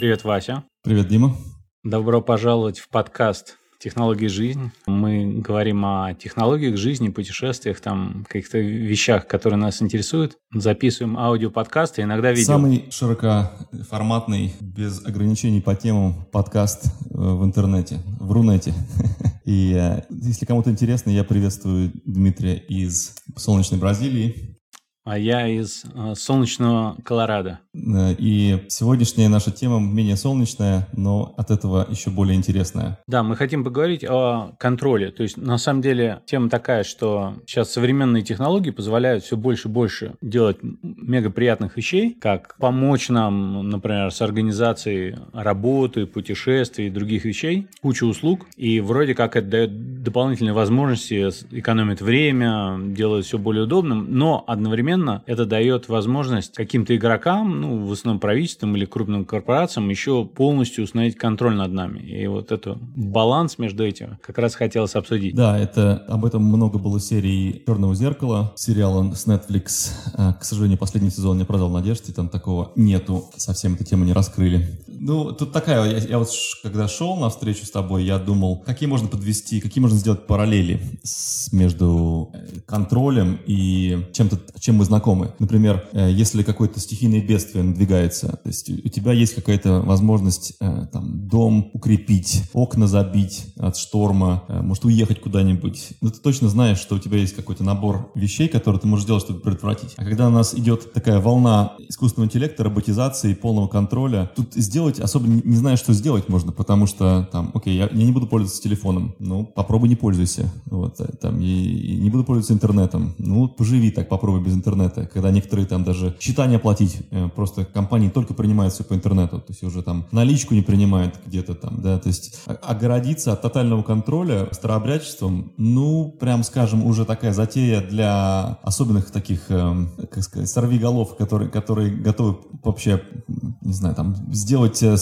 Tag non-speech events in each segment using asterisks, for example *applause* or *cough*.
Привет, Вася. Привет, Дима. Добро пожаловать в подкаст «Технологии жизни». Мы говорим о технологиях жизни, путешествиях, там каких-то вещах, которые нас интересуют. Записываем аудиоподкасты, иногда видео. Самый широкоформатный, без ограничений по темам подкаст э, в интернете, в Рунете. *laughs* И э, если кому-то интересно, я приветствую Дмитрия из солнечной Бразилии. А я из э, солнечного Колорадо. Э, и сегодняшняя наша тема менее солнечная, но от этого еще более интересная. Да, мы хотим поговорить о контроле. То есть, на самом деле, тема такая, что сейчас современные технологии позволяют все больше и больше делать мега приятных вещей, как помочь нам, например, с организацией работы, путешествий и других вещей, куча услуг. И вроде как это дает дополнительные возможности, экономит время, делает все более удобным, но одновременно это дает возможность каким-то игрокам, ну, в основном правительством или крупным корпорациям, еще полностью установить контроль над нами. И вот этот баланс между этим как раз хотелось обсудить. Да, это об этом много было серий «Черного зеркала», сериала с Netflix. А, к сожалению, последний сезон не продал надежды, там такого нету, совсем эту тему не раскрыли. Ну, тут такая, я, я вот когда шел на встречу с тобой, я думал, какие можно подвести, какие можно сделать параллели с, между э, контролем и чем-то, чем мы знакомы. Например, э, если какое-то стихийное бедствие надвигается. То есть у тебя есть какая-то возможность э, там дом укрепить, окна забить от шторма, э, может уехать куда-нибудь. Но ты точно знаешь, что у тебя есть какой-то набор вещей, которые ты можешь сделать, чтобы предотвратить. А когда у нас идет такая волна искусственного интеллекта, роботизации, полного контроля, тут сделать особо не, знаешь, что сделать можно, потому что там, окей, я, я не буду пользоваться телефоном, ну попробуй не пользуйся, вот, там, и, и не буду пользоваться интернетом, ну поживи так, попробуй без интернета, когда некоторые там даже счета не оплатить э, просто компании только принимают все по интернету, то есть уже там наличку не принимают где-то там, да, то есть огородиться от тотального контроля старообрядчеством, ну, прям скажем, уже такая затея для особенных таких, э, как сказать, сорвиголов, которые, которые готовы вообще, не знаю, там, сделать э,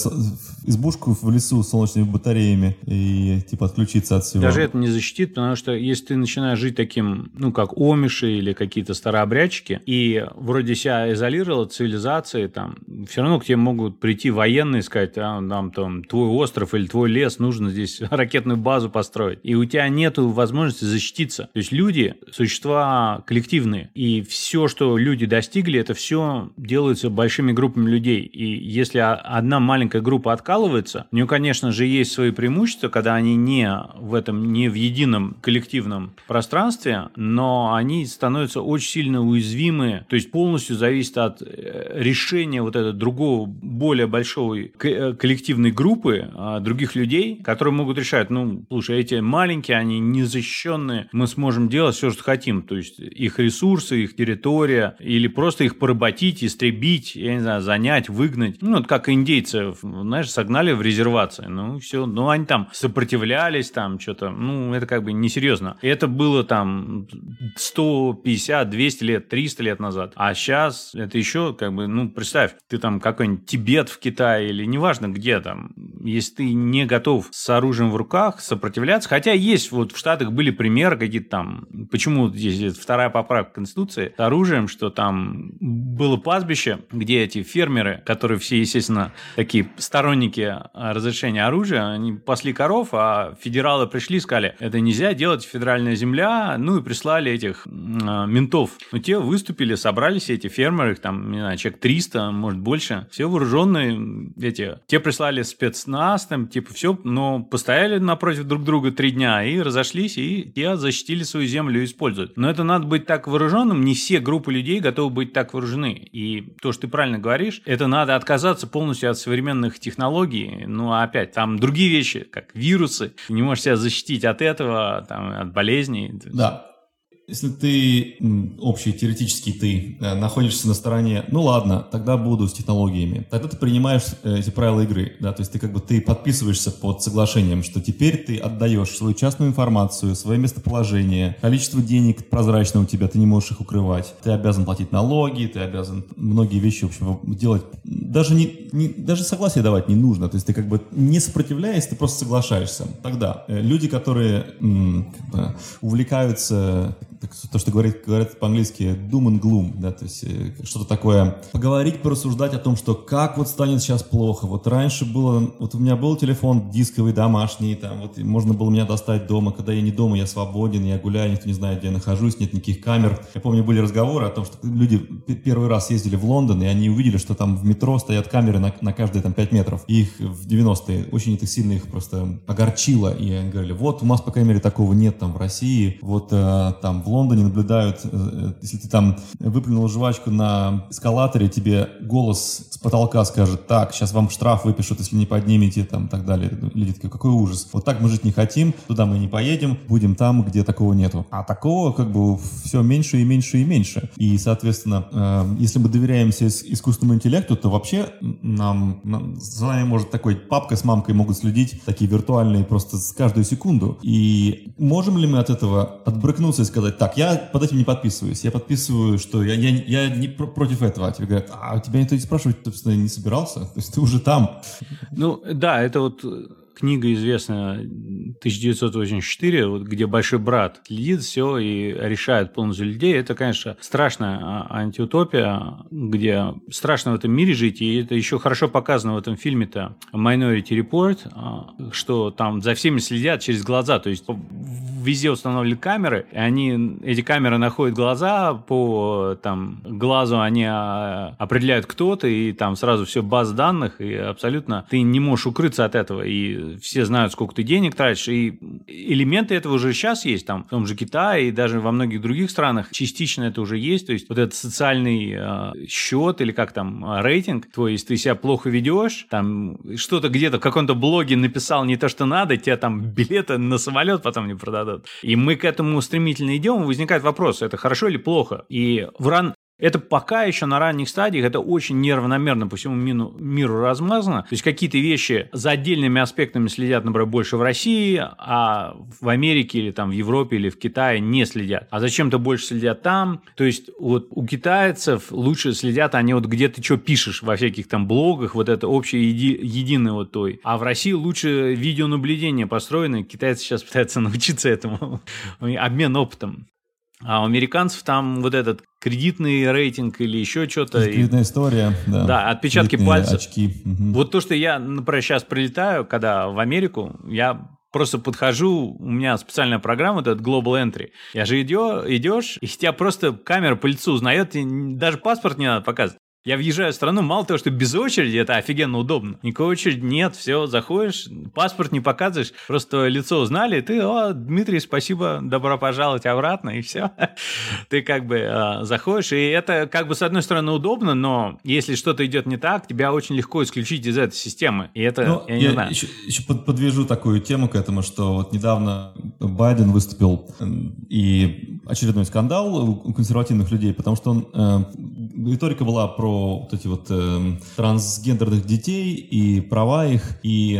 избушку в лесу с солнечными батареями и, типа, отключиться от всего. Даже это не защитит, потому что если ты начинаешь жить таким, ну, как омиши или какие-то старообрядчики, и вроде себя изолировал от цивилизации, там, все равно к тебе могут прийти военные и сказать, а, нам там твой остров или твой лес, нужно здесь *laughs* ракетную базу построить. И у тебя нет возможности защититься. То есть люди – существа коллективные. И все, что люди достигли, это все делается большими группами людей. И если одна маленькая группа откалывается, у нее, конечно же, есть свои преимущества, когда они не в этом, не в едином коллективном пространстве, но они становятся очень сильно уязвимы, то есть полностью зависит от э, решение вот этого другого, более большого э, коллективной группы а, других людей, которые могут решать, ну, слушай, эти маленькие, они незащищенные, мы сможем делать все, что хотим, то есть их ресурсы, их территория, или просто их поработить, истребить, я не знаю, занять, выгнать. Ну, вот как индейцы, знаешь, согнали в резервации, ну, все, ну, они там сопротивлялись, там, что-то, ну, это как бы несерьезно. Это было там 150, 200 лет, 300 лет назад. А сейчас это еще как бы, ну, представь, ты там какой-нибудь Тибет в Китае или неважно где там, если ты не готов с оружием в руках сопротивляться, хотя есть вот в Штатах были примеры какие-то там, почему здесь вторая поправка Конституции с оружием, что там было пастбище, где эти фермеры, которые все, естественно, такие сторонники разрешения оружия, они пасли коров, а федералы пришли и сказали, это нельзя делать федеральная земля, ну и прислали этих э, ментов. Но те выступили, собрались эти фермеры, их там, не знаю, человек 300, может больше, все вооруженные эти. Те прислали спецназ, там, типа, все, но постояли напротив друг друга три дня и разошлись, и те защитили свою землю и используют. Но это надо быть так вооруженным, не все группы людей готовы быть так вооружены. И то, что ты правильно говоришь, это надо отказаться полностью от современных технологий. Ну, а опять, там другие вещи, как вирусы, не можешь себя защитить от этого, там, от болезней. Да, если ты общий, теоретический ты, э, находишься на стороне, ну ладно, тогда буду с технологиями, тогда ты принимаешь э, эти правила игры, да, то есть ты как бы ты подписываешься под соглашением, что теперь ты отдаешь свою частную информацию, свое местоположение, количество денег прозрачно у тебя, ты не можешь их укрывать, ты обязан платить налоги, ты обязан многие вещи, в общем, делать, даже, не, не, даже согласие давать не нужно, то есть ты как бы не сопротивляясь, ты просто соглашаешься. Тогда э, люди, которые м, как бы, увлекаются то, что говорит, говорят по-английски doom and gloom, да, то есть э, что-то такое. Поговорить, порассуждать о том, что как вот станет сейчас плохо. Вот раньше было, вот у меня был телефон дисковый, домашний, там, вот можно было меня достать дома, когда я не дома, я свободен, я гуляю, никто не знает, где я нахожусь, нет никаких камер. Я помню, были разговоры о том, что люди первый раз ездили в Лондон, и они увидели, что там в метро стоят камеры на, на каждые там 5 метров. И их в 90-е очень это сильно их просто огорчило. И они говорили, вот у нас, по крайней мере, такого нет там в России. Вот э, там в Лондоне наблюдают, э, э если ты там выплюнул жвачку на эскалаторе, тебе голос с потолка скажет, так, сейчас вам штраф выпишут, если не поднимете, там, так далее. Люди такие, какой ужас. Вот так мы жить не хотим, туда мы не поедем, будем там, где такого нету. А такого, как бы, все меньше и меньше и меньше. И, соответственно, э, если мы доверяемся искусственному интеллекту, то вообще нам, нам за нами может такой папка с мамкой могут следить, такие виртуальные просто с каждую секунду. И можем ли мы от этого отбрыкнуться и сказать, так, я под этим не подписываюсь, я подписываю, что я, я, я не пр против этого. А тебе говорят, а тебя никто не спрашивать, собственно, не собирался, то есть ты уже там. Ну, да, это вот книга известная 1984, вот, где большой брат следит все и решает полностью людей, это, конечно, страшная а, антиутопия, где страшно в этом мире жить, и это еще хорошо показано в этом фильме-то Minority Report, а, что там за всеми следят через глаза, то есть везде установлены камеры, и они, эти камеры находят глаза, по там, глазу они а, определяют кто-то, и там сразу все баз данных, и абсолютно ты не можешь укрыться от этого, и все знают, сколько ты денег тратишь, и элементы этого уже сейчас есть, там, в том же Китае и даже во многих других странах частично это уже есть, то есть вот этот социальный э, счет или как там, а, рейтинг твой, если ты себя плохо ведешь, там, что-то где-то в каком-то блоге написал не то, что надо, тебе там билеты на самолет потом не продадут. И мы к этому стремительно идем, возникает вопрос, это хорошо или плохо? И в ран это пока еще на ранних стадиях, это очень неравномерно по всему мину, миру размазано. То есть какие-то вещи за отдельными аспектами следят, например, больше в России, а в Америке или там в Европе или в Китае не следят. А зачем-то больше следят там. То есть вот у китайцев лучше следят они вот где ты что пишешь во всяких там блогах, вот это общее еди, единое вот той. А в России лучше видеонаблюдение построено, китайцы сейчас пытаются *laughs* научиться этому. Обмен опытом. А у американцев там вот этот кредитный рейтинг или еще что-то. Кредитная история, да. Да, отпечатки пальцев. очки. Угу. Вот то, что я, например, сейчас прилетаю, когда в Америку, я просто подхожу, у меня специальная программа, этот Global Entry. Я же идё, идешь, и тебя просто камера по лицу узнает, даже паспорт не надо показывать. Я въезжаю в страну, мало того, что без очереди, это офигенно удобно. Никакой очереди нет, все, заходишь, паспорт не показываешь, просто лицо узнали, ты, о, Дмитрий, спасибо, добро пожаловать обратно, и все. *laughs* Ты как бы э, заходишь, и это как бы с одной стороны удобно, но если что-то идет не так, тебя очень легко исключить из этой системы, и это, ну, я не я знаю. Еще, еще подвяжу такую тему к этому, что вот недавно Байден выступил, и очередной скандал у консервативных людей, потому что он, э, риторика была про вот эти вот э, трансгендерных детей и права их, и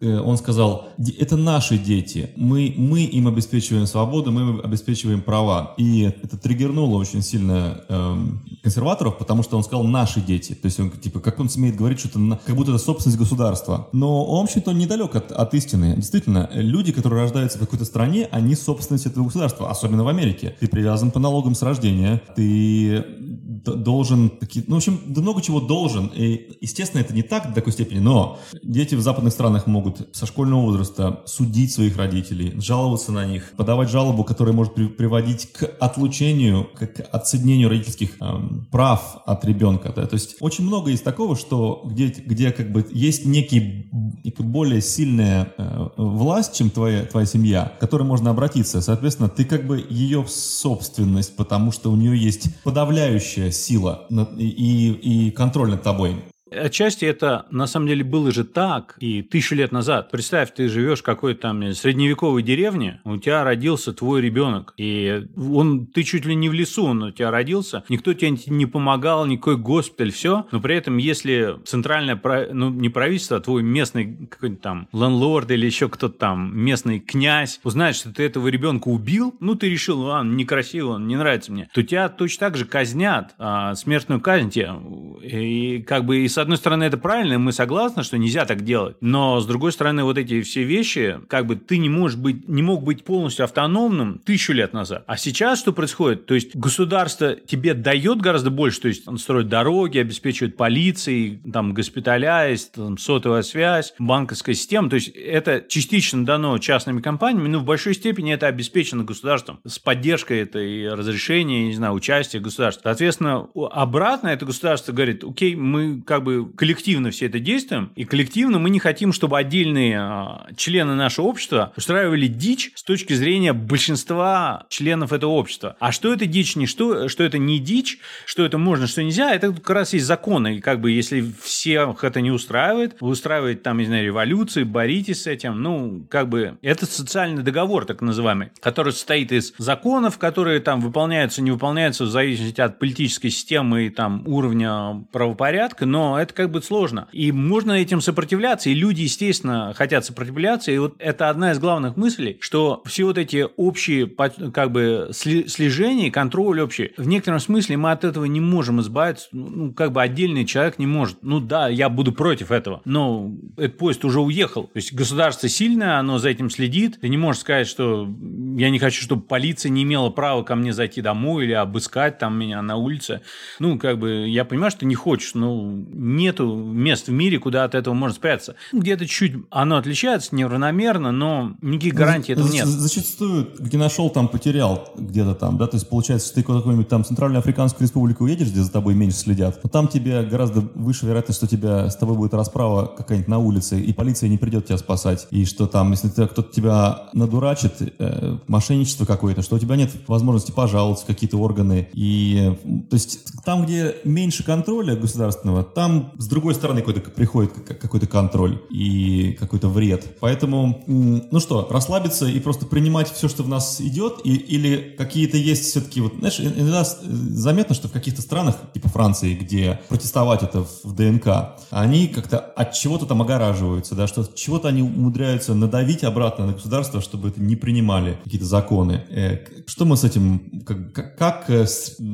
э, он сказал, это наши дети, мы, мы им обеспечиваем свободу, мы им обеспечиваем права. И это триггернуло очень сильно э, консерваторов, потому что он сказал наши дети. То есть он, типа, как он смеет говорить, что это как будто это собственность государства. Но он, вообще-то, недалек от, от истины. Действительно, люди, которые рождаются в какой-то стране, они собственность этого государства, особенно в Америке. Ты привязан по налогам с рождения, ты должен, ну, в общем, да много чего должен. И, естественно, это не так до такой степени, но дети в западных странах могут со школьного возраста судить своих родителей, жаловаться на них, подавать жалобу, которая может при, приводить к отлучению, к отсоединению родительских эм, прав от ребенка. Да? То есть очень много есть такого, что где, где как бы есть некий более сильная э, власть, чем твоя, твоя семья, к которой можно обратиться. Соответственно, ты как бы ее собственность, потому что у нее есть подавляющая сила и, и контроль над тобой. Отчасти это на самом деле было же так и тысячу лет назад. Представь, ты живешь в какой-то там средневековой деревне, у тебя родился твой ребенок, и он, ты чуть ли не в лесу, он у тебя родился, никто тебе не помогал, никакой госпиталь, все, но при этом, если центральное, ну, не правительство, а твой местный какой-нибудь там ленлорд или еще кто-то там, местный князь, узнает, что ты этого ребенка убил, ну, ты решил, а, некрасиво, он не нравится мне, то тебя точно так же казнят, а, смертную казнь тебе, и как бы и с одной стороны, это правильно, мы согласны, что нельзя так делать. Но, с другой стороны, вот эти все вещи, как бы ты не можешь быть, не мог быть полностью автономным тысячу лет назад. А сейчас что происходит? То есть государство тебе дает гораздо больше, то есть он строит дороги, обеспечивает полицией, там, госпиталя, там, сотовая связь, банковская система. То есть это частично дано частными компаниями, но в большой степени это обеспечено государством с поддержкой этой разрешения, не знаю, участия государства. Соответственно, обратно это государство говорит, окей, мы как бы коллективно все это действуем, и коллективно мы не хотим, чтобы отдельные а, члены нашего общества устраивали дичь с точки зрения большинства членов этого общества. А что это дичь, не что, что это не дичь, что это можно, что нельзя, это как раз есть законы. И как бы если всех это не устраивает, вы устраиваете там, не знаю, революции, боритесь с этим, ну, как бы это социальный договор, так называемый, который состоит из законов, которые там выполняются, не выполняются в зависимости от политической системы и там уровня правопорядка, но это как бы сложно. И можно этим сопротивляться, и люди, естественно, хотят сопротивляться, и вот это одна из главных мыслей, что все вот эти общие как бы слежения, контроль общий, в некотором смысле мы от этого не можем избавиться, ну, как бы отдельный человек не может. Ну да, я буду против этого, но этот поезд уже уехал. То есть государство сильное, оно за этим следит. Ты не можешь сказать, что я не хочу, чтобы полиция не имела права ко мне зайти домой или обыскать там меня на улице. Ну, как бы, я понимаю, что не хочешь, но нету мест в мире, куда от этого можно спрятаться. Где-то чуть оно отличается неравномерно, но никаких гарантий этого нет. Зачастую, где нашел, там потерял где-то там, да, то есть получается, что ты какой-нибудь там Центральную Африканскую Республику уедешь, где за тобой меньше следят, но там тебе гораздо выше вероятность, что тебя, с тобой будет расправа какая-нибудь на улице, и полиция не придет тебя спасать, и что там, если кто-то тебя надурачит, э, мошенничество какое-то, что у тебя нет возможности пожаловаться в какие-то органы, и то есть там, где меньше контроля государственного, там с другой стороны какой-то приходит какой-то контроль и какой-то вред. Поэтому, ну что, расслабиться и просто принимать все, что в нас идет, и, или какие-то есть все-таки, вот, знаешь, иногда заметно, что в каких-то странах, типа Франции, где протестовать это в ДНК, они как-то от чего-то там огораживаются, да, что чего-то они умудряются надавить обратно на государство, чтобы это не принимали какие-то законы. Э, что мы с этим, как, как э,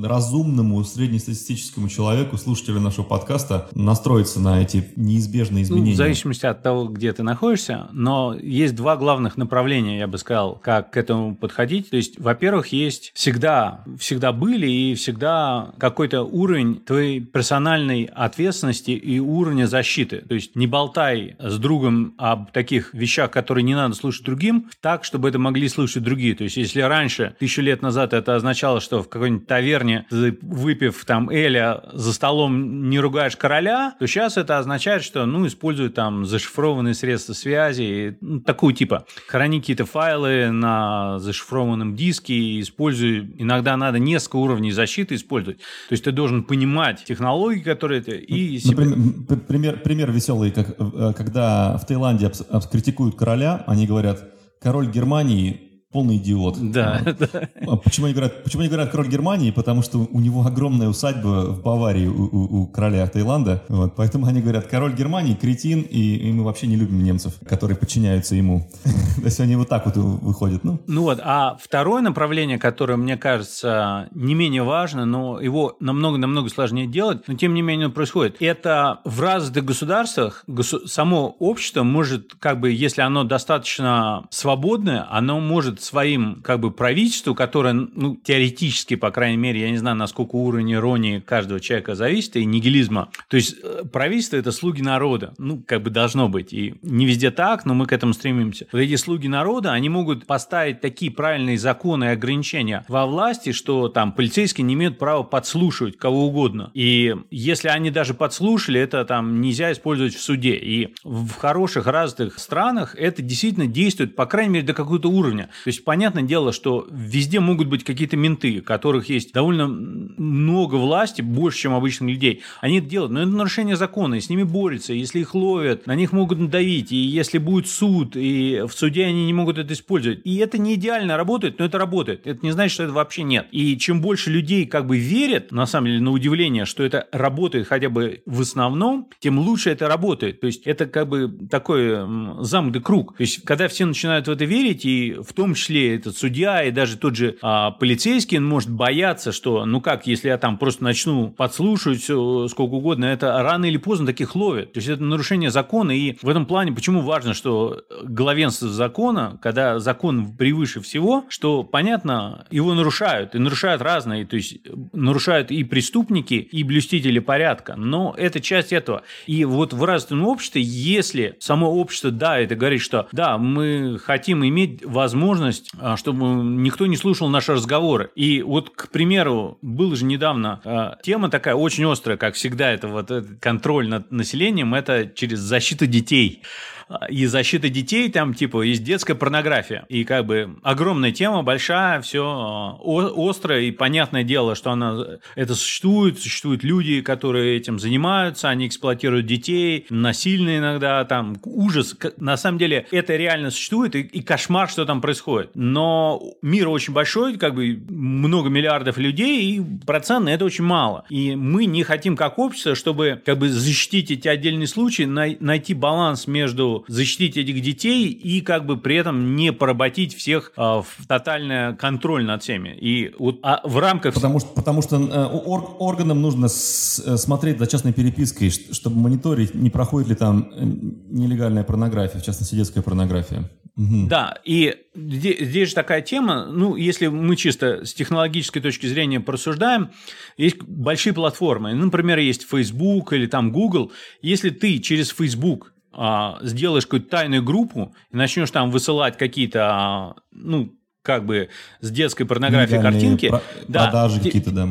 разумному среднестатистическому человеку, слушателю нашего подкаста, настроиться на эти неизбежные изменения? Ну, в зависимости от того, где ты находишься, но есть два главных направления, я бы сказал, как к этому подходить. То есть, во-первых, есть всегда, всегда были и всегда какой-то уровень твоей персональной ответственности и уровня защиты. То есть, не болтай с другом об таких вещах, которые не надо слушать другим, так, чтобы это могли слушать другие. То есть, если раньше, тысячу лет назад, это означало, что в какой-нибудь таверне, выпив там Эля, за столом не ругаешь короля, то сейчас это означает, что, ну, используют там зашифрованные средства связи, ну, такую типа, храни какие-то файлы на зашифрованном диске, используй, иногда надо несколько уровней защиты использовать. То есть ты должен понимать технологии, которые это и Например, пример, пример веселый, как, э, когда в Таиланде критикуют короля, они говорят, король Германии полный идиот. Да, а, *laughs* да. А почему они говорят, почему они говорят король Германии? Потому что у него огромная усадьба в Баварии у, у, у короля Таиланда. Вот, поэтому они говорят, король Германии кретин, и, и мы вообще не любим немцев, которые подчиняются ему. *laughs* То есть они вот так вот выходят. Ну. ну вот, а второе направление, которое, мне кажется, не менее важно, но его намного-намного сложнее делать, но тем не менее происходит, это в развитых государствах госу- само общество может, как бы, если оно достаточно свободное, оно может своим как бы правительству, которое, ну, теоретически, по крайней мере, я не знаю, насколько уровень иронии каждого человека зависит, и нигилизма. То есть э, правительство – это слуги народа. Ну, как бы должно быть. И не везде так, но мы к этому стремимся. Вот эти слуги народа, они могут поставить такие правильные законы и ограничения во власти, что там полицейские не имеют права подслушивать кого угодно. И если они даже подслушали, это там нельзя использовать в суде. И в хороших развитых странах это действительно действует, по крайней мере, до какого-то уровня. Есть, понятное дело, что везде могут быть какие-то менты, которых есть довольно много власти, больше, чем обычных людей. Они это делают, но это нарушение закона, и с ними борются. Если их ловят, на них могут надавить, и если будет суд, и в суде они не могут это использовать. И это не идеально работает, но это работает. Это не значит, что это вообще нет. И чем больше людей как бы верят, на самом деле, на удивление, что это работает хотя бы в основном, тем лучше это работает. То есть это как бы такой замкнутый круг. То есть когда все начинают в это верить, и в том числе этот судья и даже тот же а, полицейский он может бояться, что, ну как, если я там просто начну подслушивать все, сколько угодно, это рано или поздно таких ловят. То есть это нарушение закона, и в этом плане почему важно, что главенство закона, когда закон превыше всего, что, понятно, его нарушают, и нарушают разные, то есть нарушают и преступники, и блюстители порядка, но это часть этого. И вот в развитом обществе, если само общество, да, это говорит, что да, мы хотим иметь возможность, а, чтобы никто не слушал наши разговоры. И вот, к примеру, была же недавно э, тема такая очень острая, как всегда, это вот контроль над населением, это через защиту детей и защита детей, там типа есть детская порнография. И как бы огромная тема, большая, все острое и понятное дело, что она это существует, существуют люди, которые этим занимаются, они эксплуатируют детей, насильно иногда, там ужас. На самом деле это реально существует и, и кошмар, что там происходит. Но мир очень большой, как бы много миллиардов людей, и процентно это очень мало. И мы не хотим как общество, чтобы как бы защитить эти отдельные случаи, найти баланс между защитить этих детей и как бы при этом не поработить всех а, в тотальный контроль над всеми. И вот а в рамках... Потому что, потому что э, ор, органам нужно с, э, смотреть за частной перепиской, чтобы мониторить, не проходит ли там э, нелегальная порнография, в частности детская порнография. Угу. Да, и здесь, здесь же такая тема, ну, если мы чисто с технологической точки зрения порассуждаем, есть большие платформы, например, есть Facebook или там Google, если ты через Facebook а, сделаешь какую-то тайную группу и начнешь там высылать какие-то, а, ну, как бы с детской порнографией картинки. Про- да, продажи какие-то, да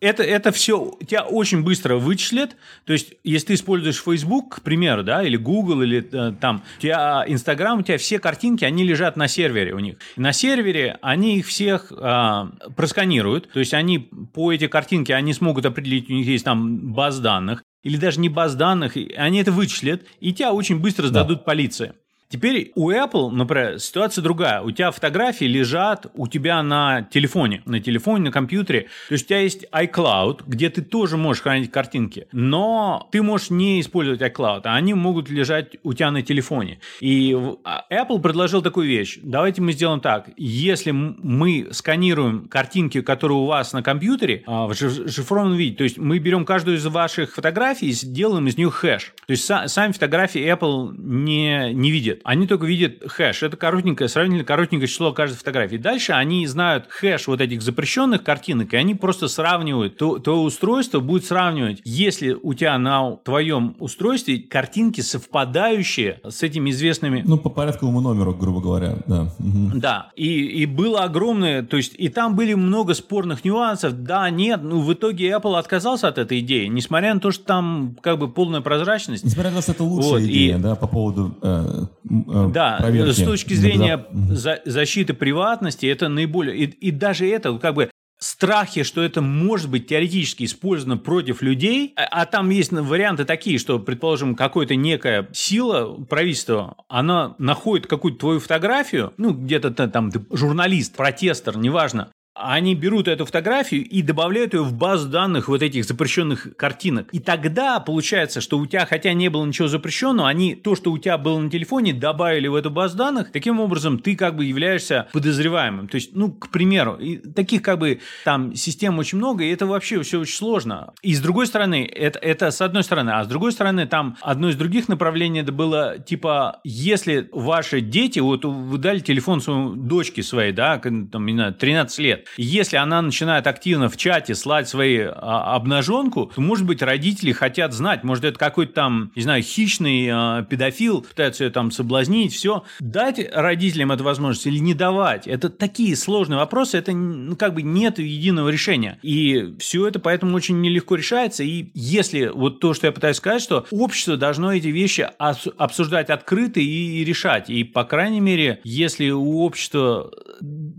это, это все тебя очень быстро вычислят. То есть, если ты используешь Facebook, к примеру, да, или Google, или э, там, у тебя Instagram, у тебя все картинки, они лежат на сервере у них. На сервере они их всех э, просканируют. То есть, они по эти картинки, они смогут определить, у них есть там баз данных или даже не баз данных, они это вычислят, и тебя очень быстро сдадут да. полиции. Теперь у Apple, например, ситуация другая. У тебя фотографии лежат у тебя на телефоне, на телефоне, на компьютере. То есть у тебя есть iCloud, где ты тоже можешь хранить картинки, но ты можешь не использовать iCloud, а они могут лежать у тебя на телефоне. И а, Apple предложил такую вещь. Давайте мы сделаем так. Если мы сканируем картинки, которые у вас на компьютере, а, в шифрованном виде, то есть мы берем каждую из ваших фотографий и сделаем из них хэш. То есть сами фотографии Apple не, не видит видят. Они только видят хэш. Это коротенькое, сравнительно коротенькое число каждой фотографии. Дальше они знают хэш вот этих запрещенных картинок, и они просто сравнивают. То, то устройство будет сравнивать, если у тебя на твоем устройстве картинки совпадающие с этими известными... Ну, по порядковому номеру, грубо говоря, да. Угу. Да, и, и было огромное, то есть, и там были много спорных нюансов, да, нет, ну, в итоге Apple отказался от этой идеи, несмотря на то, что там как бы полная прозрачность. Несмотря на то, что это лучшая вот, идея, и... да, по поводу э, да, проверки. с точки зрения за, защиты приватности, это наиболее... И, и даже это, как бы, страхи, что это может быть теоретически использовано против людей, а, а там есть варианты такие, что, предположим, какая-то некая сила правительства, она находит какую-то твою фотографию, ну, где-то там ты журналист, протестер, неважно, они берут эту фотографию и добавляют ее в базу данных вот этих запрещенных картинок. И тогда получается, что у тебя, хотя не было ничего запрещенного, они то, что у тебя было на телефоне, добавили в эту базу данных. Таким образом, ты как бы являешься подозреваемым. То есть, ну, к примеру, и таких как бы там систем очень много, и это вообще все очень сложно. И с другой стороны, это, это с одной стороны, а с другой стороны, там одно из других направлений это было типа, если ваши дети, вот вы дали телефон своему дочке своей, да, там, не знаю, 13 лет, если она начинает активно в чате слать свои а, обнаженку, то, может быть, родители хотят знать, может, это какой-то там, не знаю, хищный а, педофил, пытается ее там соблазнить, все. Дать родителям эту возможность или не давать? Это такие сложные вопросы, это ну, как бы нет единого решения. И все это поэтому очень нелегко решается. И если вот то, что я пытаюсь сказать, что общество должно эти вещи обсуждать открыто и решать. И, по крайней мере, если у общества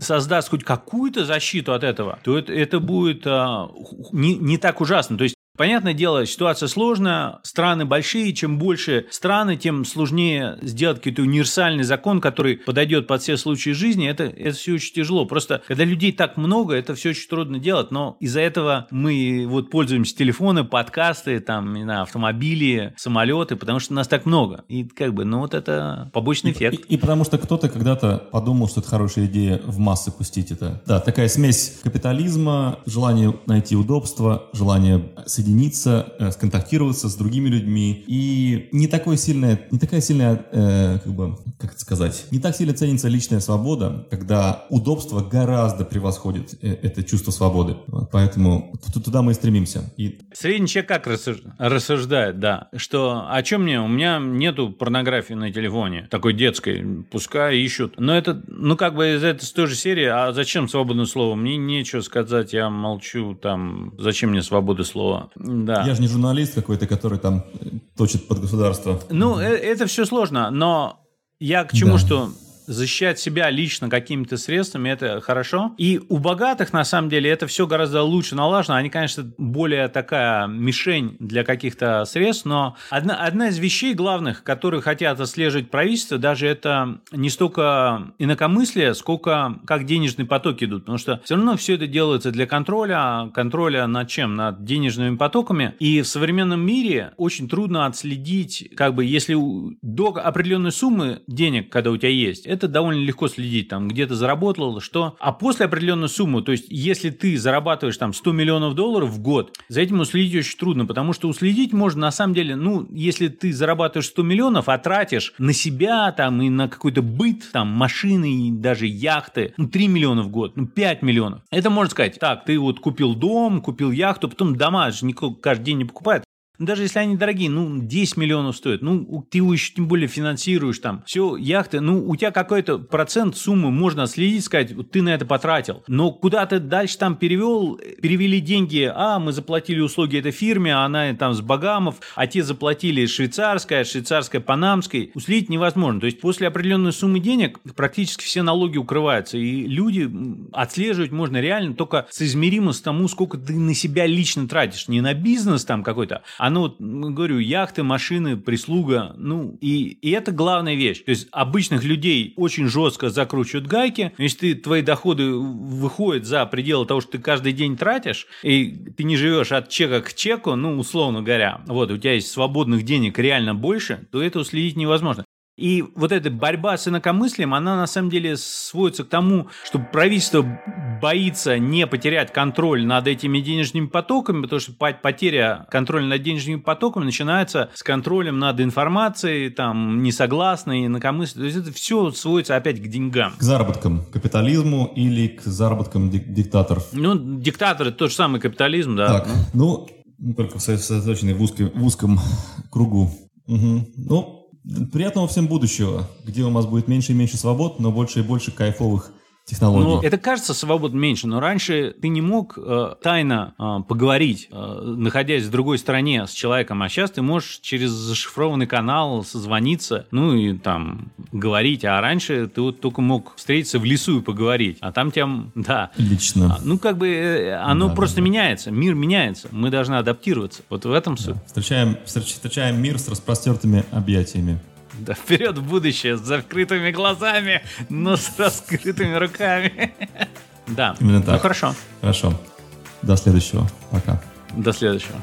создаст хоть какую-то защиту от этого, то это, это будет а, не, не так ужасно. То есть понятное дело, ситуация сложная, страны большие, чем больше страны, тем сложнее сделать какой-то универсальный закон, который подойдет под все случаи жизни. Это, это все очень тяжело. Просто когда людей так много, это все очень трудно делать, но из-за этого мы вот пользуемся телефоны, подкасты, там, не знаю, автомобили, самолеты, потому что нас так много. И как бы, ну вот это побочный эффект. И, и, и потому что кто-то когда-то подумал, что это хорошая идея в массы пустить это. Да, такая смесь капитализма, желание найти удобство, желание соединиться, э, сконтактироваться с другими людьми и не такое сильное, не такая сильная, э, как бы, как это сказать, не так сильно ценится личная свобода, когда удобство гораздо превосходит э, это чувство свободы. Вот, поэтому туда мы и стремимся. И... Средний человек как рассуждает, да, что о чем мне? У меня нету порнографии на телефоне, такой детской, пускай ищут. Но это, ну как бы из этой той же серии, а зачем свободное слово? Мне нечего сказать, я молчу, там, зачем мне свобода слова? Да. Я же не журналист какой-то, который там точит под государство. Ну, э, это все сложно, но я к чему, да. что защищать себя лично какими-то средствами, это хорошо. И у богатых, на самом деле, это все гораздо лучше налажено. Они, конечно, более такая мишень для каких-то средств, но одна, одна из вещей главных, которые хотят отслеживать правительство, даже это не столько инакомыслие, сколько как денежные потоки идут. Потому что все равно все это делается для контроля, контроля над чем? Над денежными потоками. И в современном мире очень трудно отследить, как бы, если до определенной суммы денег, когда у тебя есть, это довольно легко следить, там, где ты заработал, что. А после определенной суммы, то есть, если ты зарабатываешь там 100 миллионов долларов в год, за этим уследить очень трудно, потому что уследить можно на самом деле, ну, если ты зарабатываешь 100 миллионов, а тратишь на себя там и на какой-то быт, там, машины и даже яхты, ну, 3 миллиона в год, ну, 5 миллионов. Это можно сказать, так, ты вот купил дом, купил яхту, потом дома же никто каждый день не покупает. Ну, даже если они дорогие, ну, 10 миллионов стоят, ну, ты его еще тем более финансируешь там, все, яхты, ну, у тебя какой-то процент суммы можно следить, сказать, вот ты на это потратил, но куда ты дальше там перевел, перевели деньги, а, мы заплатили услуги этой фирме, а она там с Багамов, а те заплатили швейцарская, швейцарская панамской, уследить невозможно, то есть после определенной суммы денег практически все налоги укрываются, и люди отслеживать можно реально только соизмеримо с тому, сколько ты на себя лично тратишь, не на бизнес там какой-то, а а ну, говорю, яхты, машины, прислуга, ну, и, и это главная вещь. То есть обычных людей очень жестко закручивают гайки. Если ты, твои доходы выходят за пределы того, что ты каждый день тратишь, и ты не живешь от чека к чеку, ну, условно говоря, вот, у тебя есть свободных денег реально больше, то это уследить невозможно. И вот эта борьба с инакомыслием, она на самом деле сводится к тому, что правительство боится не потерять контроль над этими денежными потоками, потому что потеря контроля над денежными потоками начинается с контролем над информацией, там, несогласной, инакомыслием. То есть это все сводится опять к деньгам. К заработкам, капитализму или к заработкам дик- диктаторов? Ну, диктатор – это тот же самый капитализм, да. Так, ну, только сосредоточенный в, узком, в узком кругу. Угу. Ну, Приятного всем будущего, где у нас будет меньше и меньше свобод, но больше и больше кайфовых технологий. Ну, это кажется свобод меньше, но раньше ты не мог э, тайно э, поговорить, э, находясь в другой стране с человеком, а сейчас ты можешь через зашифрованный канал созвониться, ну и там говорить, а раньше ты вот только мог встретиться в лесу и поговорить, а там тебя, да. Лично. А, ну, как бы э, оно да, просто да, да. меняется, мир меняется, мы должны адаптироваться. Вот в этом суть. Встречаем, встречаем мир с распростертыми объятиями. Да, вперед в будущее с закрытыми глазами, но с раскрытыми руками. *laughs* Да. Именно так. Ну хорошо. Хорошо. До следующего. Пока. До следующего.